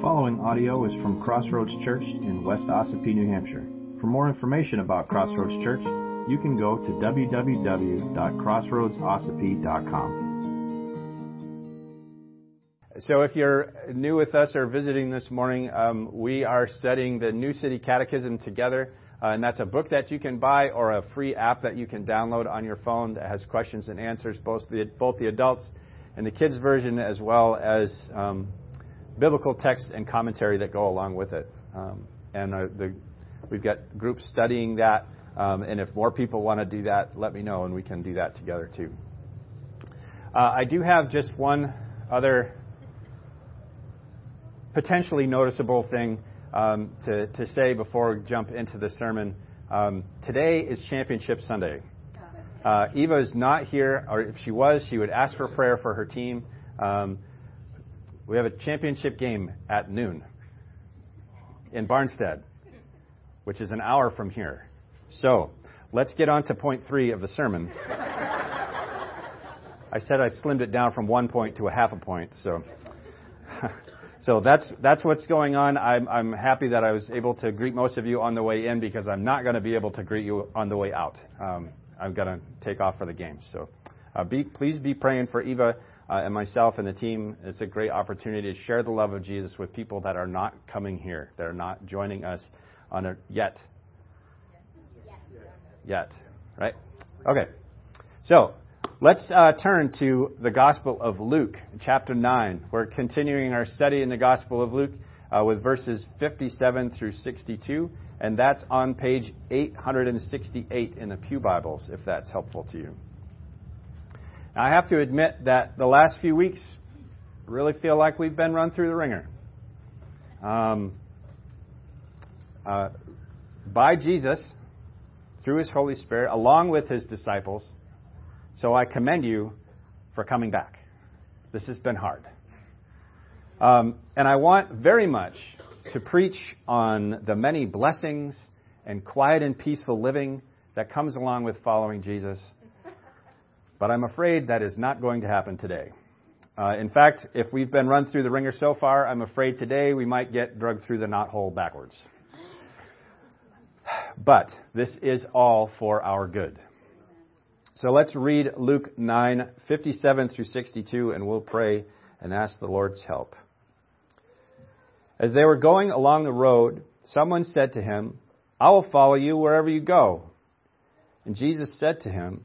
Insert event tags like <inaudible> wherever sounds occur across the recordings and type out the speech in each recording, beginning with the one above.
following audio is from Crossroads Church in West Ossipee, New Hampshire. For more information about Crossroads Church, you can go to www.crossroadsossipee.com. So, if you're new with us or visiting this morning, um, we are studying the New City Catechism together. Uh, and that's a book that you can buy or a free app that you can download on your phone that has questions and answers, both the, both the adults and the kids version, as well as um, biblical text and commentary that go along with it. Um, and uh, the, we've got groups studying that. Um, and if more people want to do that, let me know, and we can do that together too. Uh, I do have just one other potentially noticeable thing um, to, to, say before we jump into the sermon. Um, today is Championship Sunday. Uh, Eva is not here, or if she was, she would ask for prayer for her team. Um, we have a championship game at noon in Barnstead, which is an hour from here. So, let's get on to point three of the sermon. I said I slimmed it down from one point to a half a point, so. <laughs> so that's that's what's going on. I'm I'm happy that I was able to greet most of you on the way in because I'm not going to be able to greet you on the way out. Um, I'm going to take off for the game. So, uh, be, please be praying for Eva uh, and myself and the team. It's a great opportunity to share the love of Jesus with people that are not coming here, that are not joining us on it yet. Yet, right? Okay. So, let's uh, turn to the Gospel of Luke, chapter 9. We're continuing our study in the Gospel of Luke uh, with verses 57 through 62, and that's on page 868 in the Pew Bibles, if that's helpful to you. I have to admit that the last few weeks really feel like we've been run through the wringer. Um, uh, by Jesus, through His Holy Spirit, along with His disciples. So I commend you for coming back. This has been hard. Um, and I want very much to preach on the many blessings and quiet and peaceful living that comes along with following Jesus but I'm afraid that is not going to happen today. Uh, in fact, if we've been run through the wringer so far, I'm afraid today we might get drugged through the knothole backwards. But this is all for our good. So let's read Luke 9, 57 through 62, and we'll pray and ask the Lord's help. As they were going along the road, someone said to him, I will follow you wherever you go. And Jesus said to him,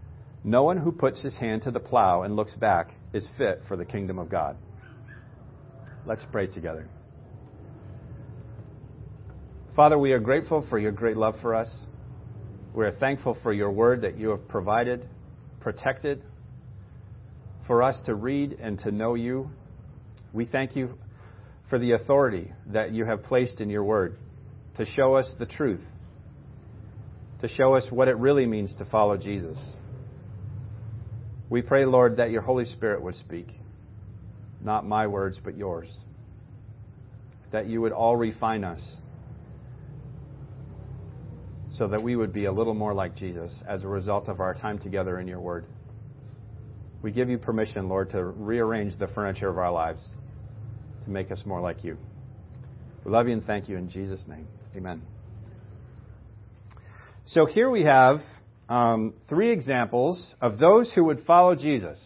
no one who puts his hand to the plow and looks back is fit for the kingdom of God. Let's pray together. Father, we are grateful for your great love for us. We are thankful for your word that you have provided, protected, for us to read and to know you. We thank you for the authority that you have placed in your word to show us the truth, to show us what it really means to follow Jesus. We pray, Lord, that your Holy Spirit would speak. Not my words, but yours. That you would all refine us so that we would be a little more like Jesus as a result of our time together in your word. We give you permission, Lord, to rearrange the furniture of our lives to make us more like you. We love you and thank you in Jesus' name. Amen. So here we have um, three examples of those who would follow Jesus.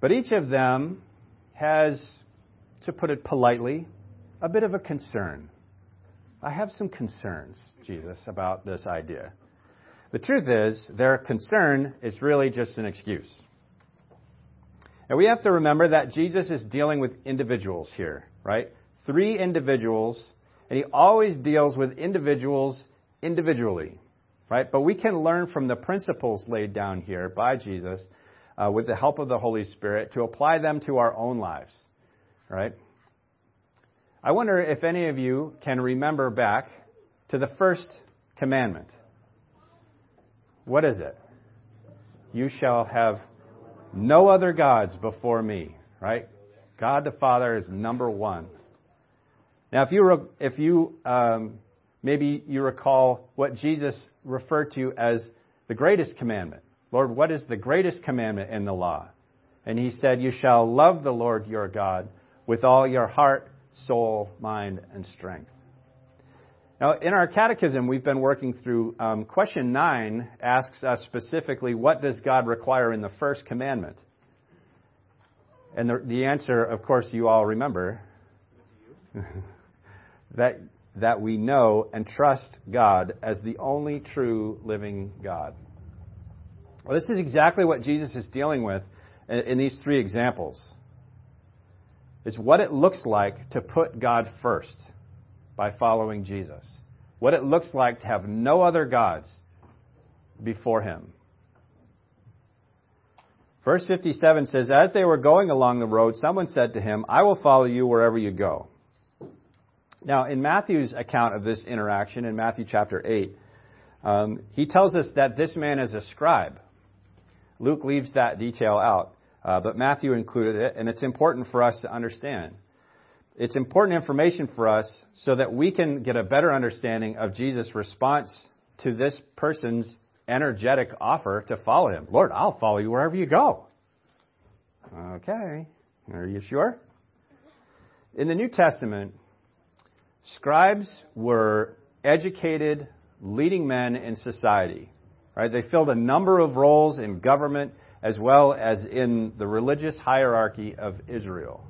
But each of them has, to put it politely, a bit of a concern. I have some concerns, Jesus, about this idea. The truth is, their concern is really just an excuse. And we have to remember that Jesus is dealing with individuals here, right? Three individuals, and he always deals with individuals individually right? But we can learn from the principles laid down here by Jesus uh, with the help of the Holy Spirit to apply them to our own lives, right? I wonder if any of you can remember back to the first commandment. What is it? You shall have no other gods before me, right? God the Father is number one. Now, if you, if you um, maybe you recall what Jesus referred to as the greatest commandment. Lord, what is the greatest commandment in the law? And he said, You shall love the Lord your God with all your heart, soul, mind, and strength. Now, in our catechism, we've been working through um, question nine, asks us specifically, What does God require in the first commandment? And the, the answer, of course, you all remember <laughs> that, that we know and trust God as the only true living God. Well, this is exactly what Jesus is dealing with in, these three examples. It's what it looks like to put God first by following Jesus. What it looks like to have no other gods before him. Verse 57 says, As they were going along the road, someone said to him, I will follow you wherever you go. Now, in Matthew's account of this interaction, in Matthew chapter 8, um, he tells us that this man is a scribe. Luke leaves that detail out, uh, but Matthew included it, and it's important for us to understand. It's important information for us so that we can get a better understanding of Jesus' response to this person's energetic offer to follow him. Lord, I'll follow you wherever you go. Okay. Are you sure? In the New Testament, scribes were educated, leading men in society. Right? They filled a number of roles in government as well as in the religious hierarchy of Israel.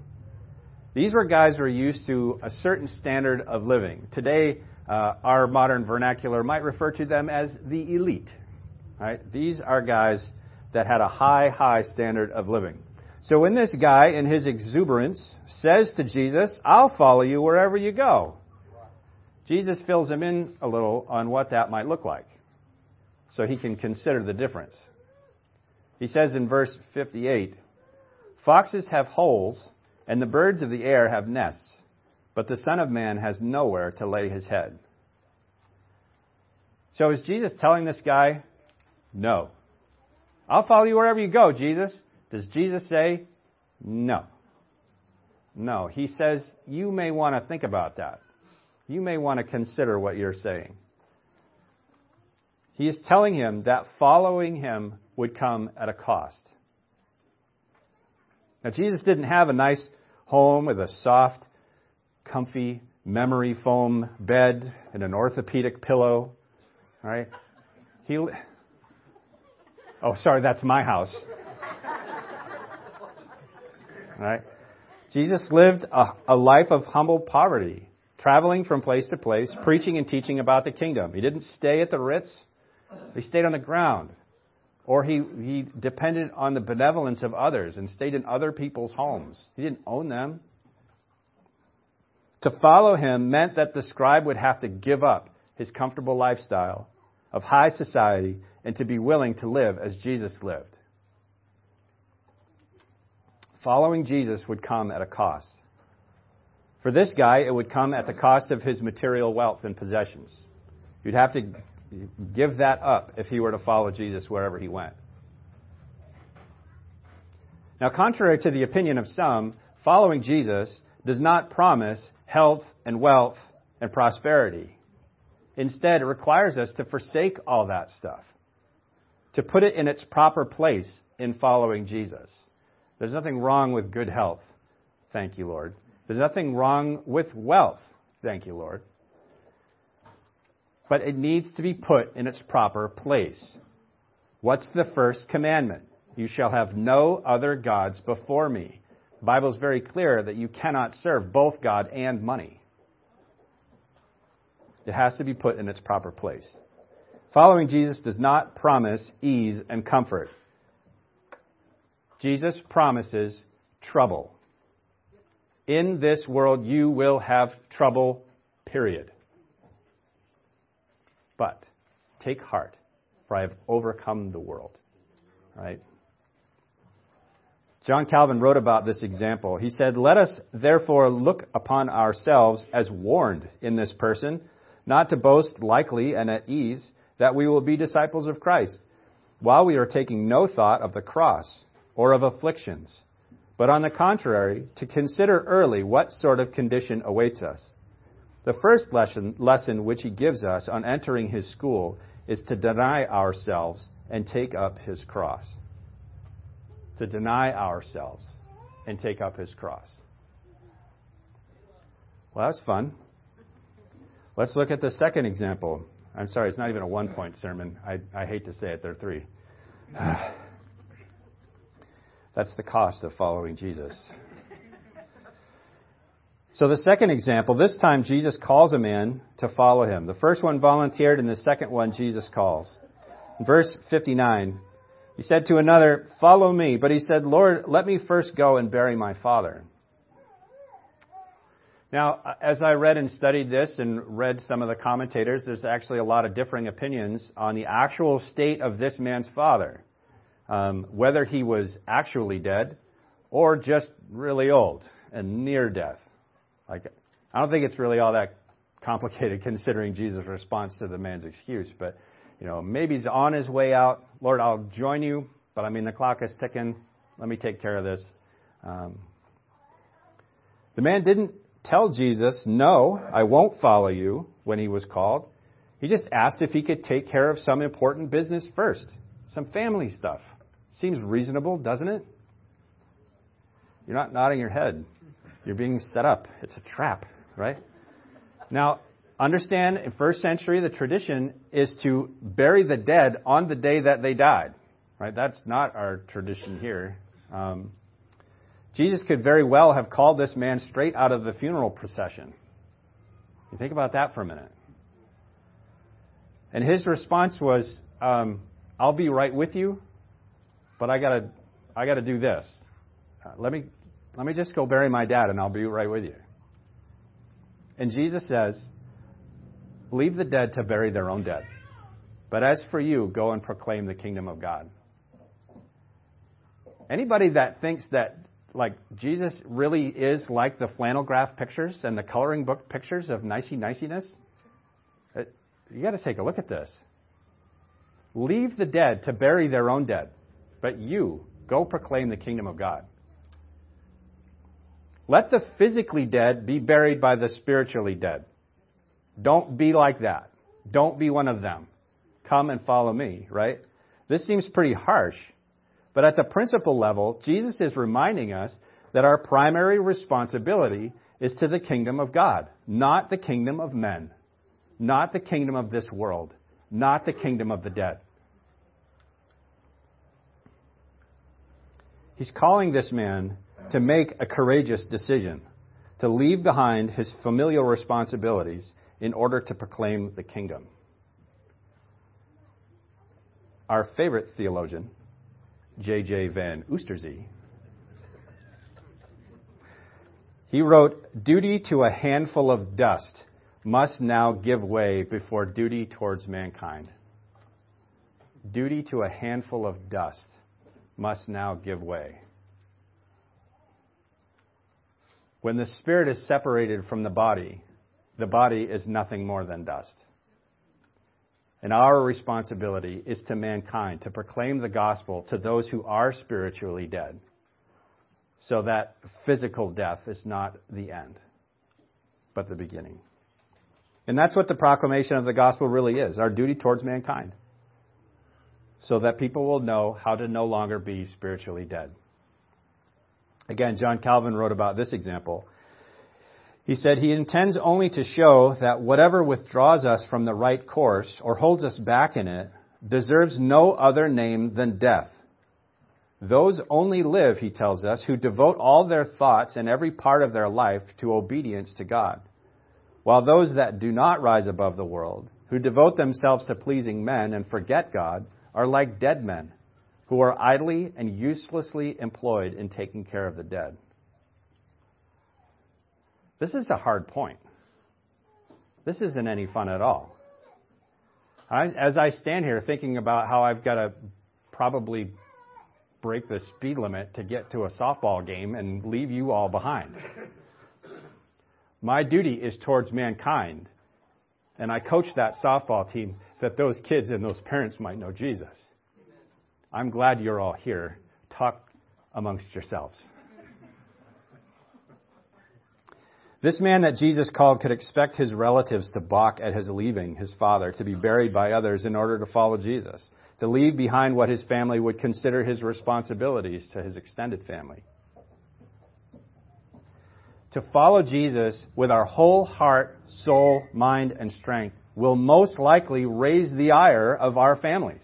These were guys who were used to a certain standard of living. Today, uh, our modern vernacular might refer to them as the elite. Right? These are guys that had a high, high standard of living. So when this guy, in his exuberance, says to Jesus, I'll follow you wherever you go, Jesus fills him in a little on what that might look like so he can consider the difference. He says in verse 58 Foxes have holes, and the birds of the air have nests, but the Son of Man has nowhere to lay his head. So is Jesus telling this guy, no. I'll follow you wherever you go, Jesus. Does Jesus say, no? No. He says, you may want to think about that. You may want to consider what you're saying. He is telling him that following him would come at a cost. Now, Jesus didn't have a nice home with a soft, comfy, memory foam bed and an orthopedic pillow, right? He, oh, sorry, that's my house. right? Jesus lived a, a life of humble poverty, traveling from place to place, preaching and teaching about the kingdom. He didn't stay at the Ritz. He stayed on the ground. Or he, he depended on the benevolence of others and stayed in other people's homes. He didn't own them. To follow him meant that the scribe would have to give up his comfortable lifestyle of high society and to be willing to live as Jesus lived. Following Jesus would come at a cost. For this guy, it would come at the cost of his material wealth and possessions. You'd have to give that up if he were to follow Jesus wherever he went. Now, contrary to the opinion of some, following Jesus does not promise health and wealth and prosperity. Instead, it requires us to forsake all that stuff, to put it in its proper place in following Jesus. There's nothing wrong with good health. Thank you, Lord. There's nothing wrong with wealth. Thank you, Lord but it needs to be put in its proper place. What's the first commandment? You shall have no other gods before me. The Bible is very clear that you cannot serve both God and money. It has to be put in its proper place. Following Jesus does not promise ease and comfort. Jesus promises trouble. In this world, you will have trouble, period. But take heart, for I have overcome the world. Right? John Calvin wrote about this example. He said, Let us therefore look upon ourselves as warned in this person, not to boast likely and at ease that we will be disciples of Christ, while we are taking no thought of the cross or of afflictions, but on the contrary, to consider early what sort of condition awaits us. The first lesson, lesson which he gives us on entering his school is to deny ourselves and take up his cross. To deny ourselves and take up his cross. Well, that's fun. Let's look at the second example. I'm sorry, it's not even a one point sermon. I, I hate to say it, there are three. <sighs> That's the cost of following Jesus. So the second example, this time Jesus calls a man to follow him. The first one volunteered, and the second one Jesus calls. In verse 59, he said to another, Follow me. But he said, Lord, let me first go and bury my father. Now, as I read and studied this and read some of the commentators, there's actually a lot of differing opinions on the actual state of this man's father. Um, whether he was actually dead or just really old and near death. Like, I don't think it's really all that complicated <laughs> considering Jesus' response to the man's excuse, but, you know, maybe he's on his way out. Lord, I'll join you, but I mean, the clock is ticking. Let me take care of this. Um, the man didn't tell Jesus, No, I won't follow you when he was called. He just asked if he could take care of some important business first, some family stuff. Seems reasonable, doesn't it? You're not nodding your head. You're being set up. It's a trap, right? Now, understand in first century the tradition is to bury the dead on the day that they died, right? That's not our tradition here. Um, Jesus could very well have called this man straight out of the funeral procession. You think about that for a minute. And his response was, um, "I'll be right with you, but I gotta, I gotta do this. Uh, let me, let me just go bury my dad, and I'll be right with you." And Jesus says, "Leave the dead to bury their own dead, but as for you, go and proclaim the kingdom of God." Anybody that thinks that like Jesus really is like the flannel graph pictures and the coloring book pictures of nicey niciness, uh, you got to take a look at this. Leave the dead to bury their own dead, but you go proclaim the kingdom of God. Let the physically dead be buried by the spiritually dead. Don't be like that. Don't be one of them. Come and follow me, right? This seems pretty harsh. But at the principle level, Jesus is reminding us that our primary responsibility is to the kingdom of God, not the kingdom of men, not the kingdom of this world, not the kingdom of the dead. He's calling this man to make a courageous decision, to leave behind his familial responsibilities in order to proclaim the kingdom. Our favorite theologian, J.J. Van Oosterzee. He wrote, Duty to a handful of dust must now give way before duty towards mankind. Duty to a handful of dust must now give way. When the spirit is separated from the body, the body is nothing more than dust. And our responsibility is to mankind to proclaim the gospel to those who are spiritually dead so that physical death is not the end, but the beginning. And that's what the proclamation of the gospel really is our duty towards mankind. So that people will know how to no longer be spiritually dead. Again, John Calvin wrote about this example. He said he intends only to show that whatever withdraws us from the right course or holds us back in it deserves no other name than death. Those only live, he tells us, who devote all their thoughts and every part of their life to obedience to God. While those that do not rise above the world, who devote themselves to pleasing men and forget God, are like dead men, who are idly and uselessly employed in taking care of the dead. This is a hard point. This isn't any fun at all. I, as I stand here thinking about how I've got to probably break the speed limit to get to a softball game and leave you all behind. My duty is towards mankind. And I coach that softball team that those kids and those parents might know Jesus. I'm glad you're all here. Talk amongst yourselves. This man that Jesus called could expect his relatives to balk at his leaving his father, to be buried by others in order to follow Jesus, to leave behind what his family would consider his responsibilities to his extended family. To follow Jesus with our whole heart, soul, mind, and strength will most likely raise the ire of our families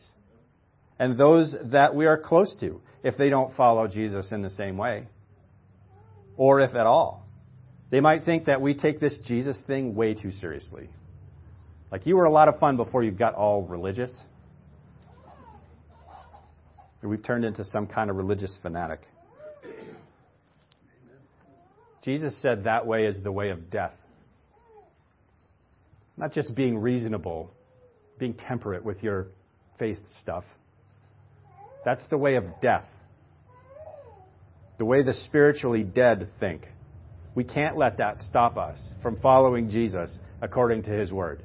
and those that we are close to if they don't follow Jesus in the same way, or if at all. They might think that we take this Jesus thing way too seriously. Like you were a lot of fun before you got all religious. We've turned into some kind of religious fanatic. Jesus said that way is the way of death. Not just being reasonable, being temperate with your faith stuff. That's the way of death. The way the spiritually dead think. We can't let that stop us from following Jesus according to his word.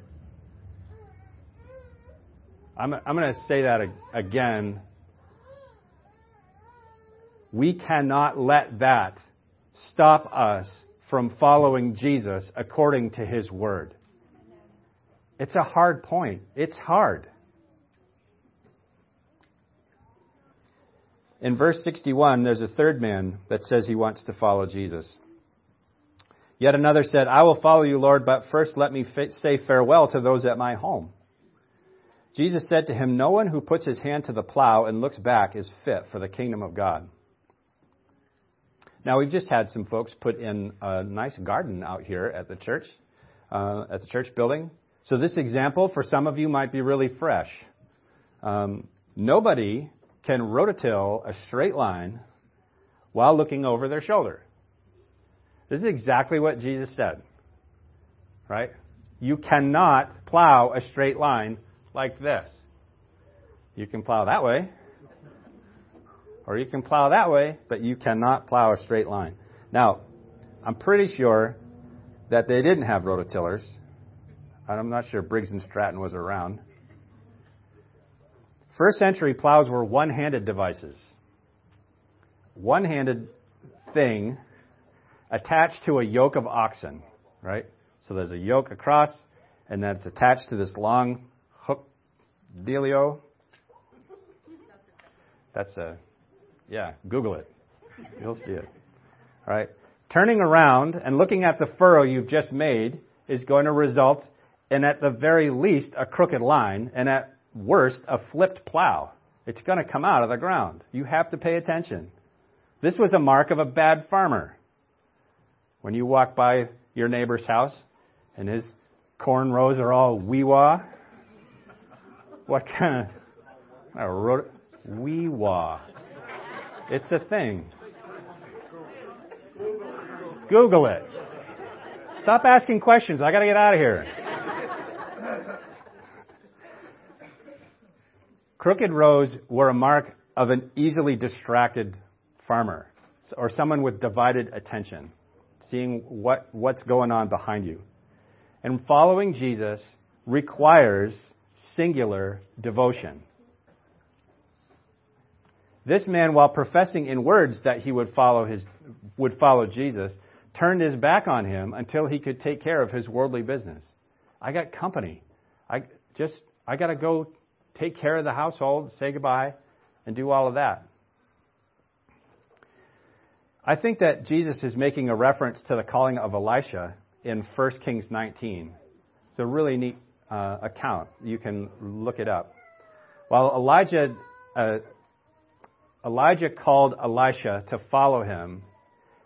I'm, I'm going to say that again. We cannot let that stop us from following Jesus according to his word. It's a hard point. It's hard. In verse 61, there's a third man that says he wants to follow Jesus. Yet another said, I will follow you, Lord, but first let me say farewell to those at my home. Jesus said to him, No one who puts his hand to the plow and looks back is fit for the kingdom of God. Now, we've just had some folks put in a nice garden out here at the church, uh, at the church building. So, this example for some of you might be really fresh. Um, nobody can rototill a straight line while looking over their shoulder. This is exactly what Jesus said. Right? You cannot plow a straight line like this. You can plow that way, or you can plow that way, but you cannot plow a straight line. Now, I'm pretty sure that they didn't have rototillers. I'm not sure Briggs and Stratton was around. First century plows were one handed devices. One handed thing attached to a yoke of oxen, right? So there's a yoke across, and then it's attached to this long hook dealio. That's a, yeah, Google it. You'll see it. All right. Turning around and looking at the furrow you've just made is going to result in, at the very least, a crooked line, and at worst, a flipped plow. It's going to come out of the ground. You have to pay attention. This was a mark of a bad farmer. When you walk by your neighbor's house and his corn rows are all wee wah, what kind of a wrote wee wah? It's a thing. Google it. Stop asking questions. I got to get out of here. Crooked rows were a mark of an easily distracted farmer or someone with divided attention seeing what, what's going on behind you. And following Jesus requires singular devotion. This man, while professing in words that he would follow his, would follow Jesus, turned his back on him until he could take care of his worldly business. I got company. I just, I gotta go take care of the household, say goodbye, and do all of that. I think that Jesus is making a reference to the calling of Elisha in 1 Kings 19. It's a really neat uh, account. You can look it up. While Elijah, uh, Elijah called Elisha to follow him,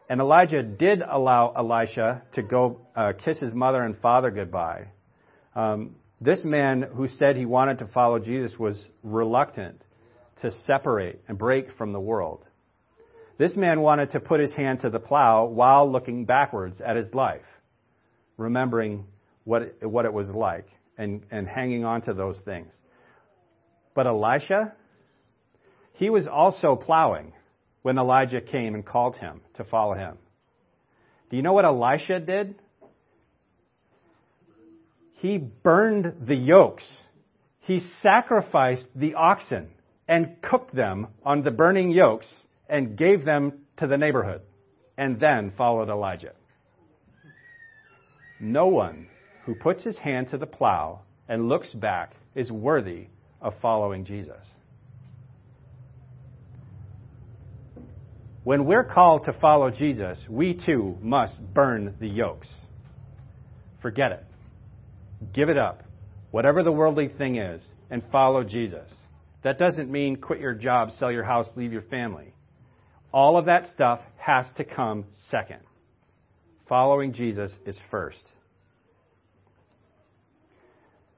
and Elijah did allow Elisha to go uh, kiss his mother and father goodbye. Um, this man who said he wanted to follow Jesus was reluctant to separate and break from the world. This man wanted to put his hand to the plow while looking backwards at his life, remembering what it, what it was like and, and hanging on to those things. But Elisha, he He was also plowing when Elijah came and called him to follow him. Do you know what Elisha did? He burned the yokes. He sacrificed the oxen and cooked them on the burning yokes and gave them to the neighborhood and then followed Elijah. No one who puts his hand to the plow and looks back is worthy of following Jesus. When we're called to follow Jesus, we too must burn the yokes. Forget it. Give it up. Whatever the worldly thing is, and follow Jesus. That doesn't mean quit your job, sell your house, leave your family. All of that stuff has to come second. Following Jesus is first.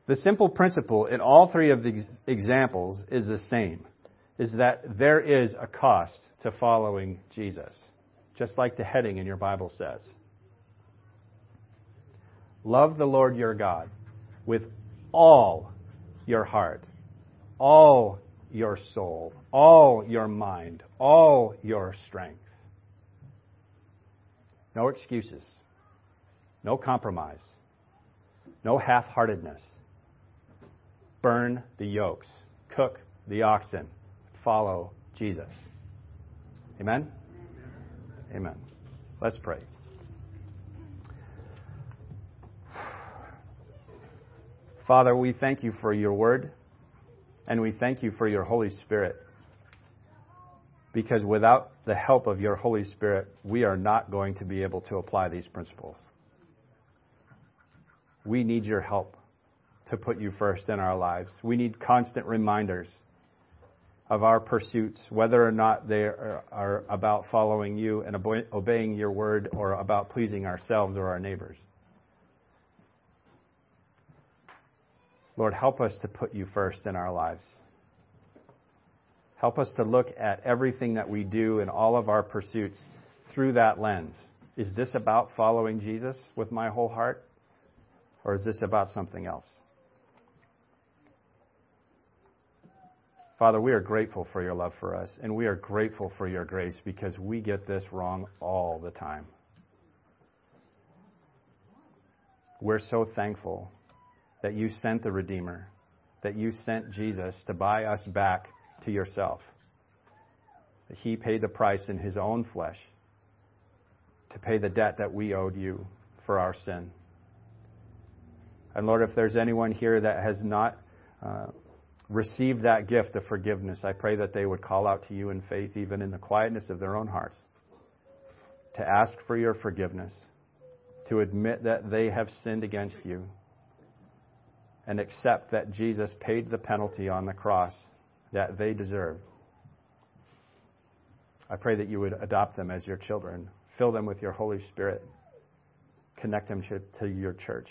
The simple principle in all three of these examples is the same, is that there is a cost to following Jesus, just like the heading in your Bible says. Love the Lord your God with all your heart, all your soul, all your mind, all your strength. No excuses, no compromise, no half heartedness. Burn the yokes, cook the oxen, follow Jesus. Amen? Amen. Let's pray. Father, we thank you for your word, and we thank you for your Holy Spirit. Because without the help of your Holy Spirit, we are not going to be able to apply these principles. We need your help to put you first in our lives. We need constant reminders of our pursuits, whether or not they are, about following you and obeying your word or about pleasing ourselves or our neighbors. Lord, help us to put you first in our lives. Help us to look at everything that we do and all of our pursuits through that lens. Is this about following Jesus with my whole heart? Or is this about something else? Father, we are grateful for your love for us, and we are grateful for your grace because we get this wrong all the time. We're so thankful that you sent the Redeemer, that you sent Jesus to buy us back to yourself. That he paid the price in his own flesh to pay the debt that we owed you for our sin. And Lord, if there's anyone here that has not uh, received that gift of forgiveness, I pray that they would call out to you in faith, even in the quietness of their own hearts, to ask for your forgiveness, to admit that they have sinned against you and accept that Jesus paid the penalty on the cross that they deserve. I pray that you would adopt them as your children, fill them with your Holy Spirit, connect them to your church.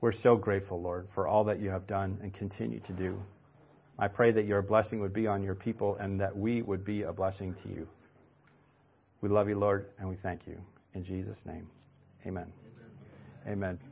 We're so grateful, Lord, for all that you have done and continue to do. I pray that your blessing would be on your people and that we would be a blessing to you. We love you, Lord, and we thank you. In Jesus' name, amen. Amen. amen.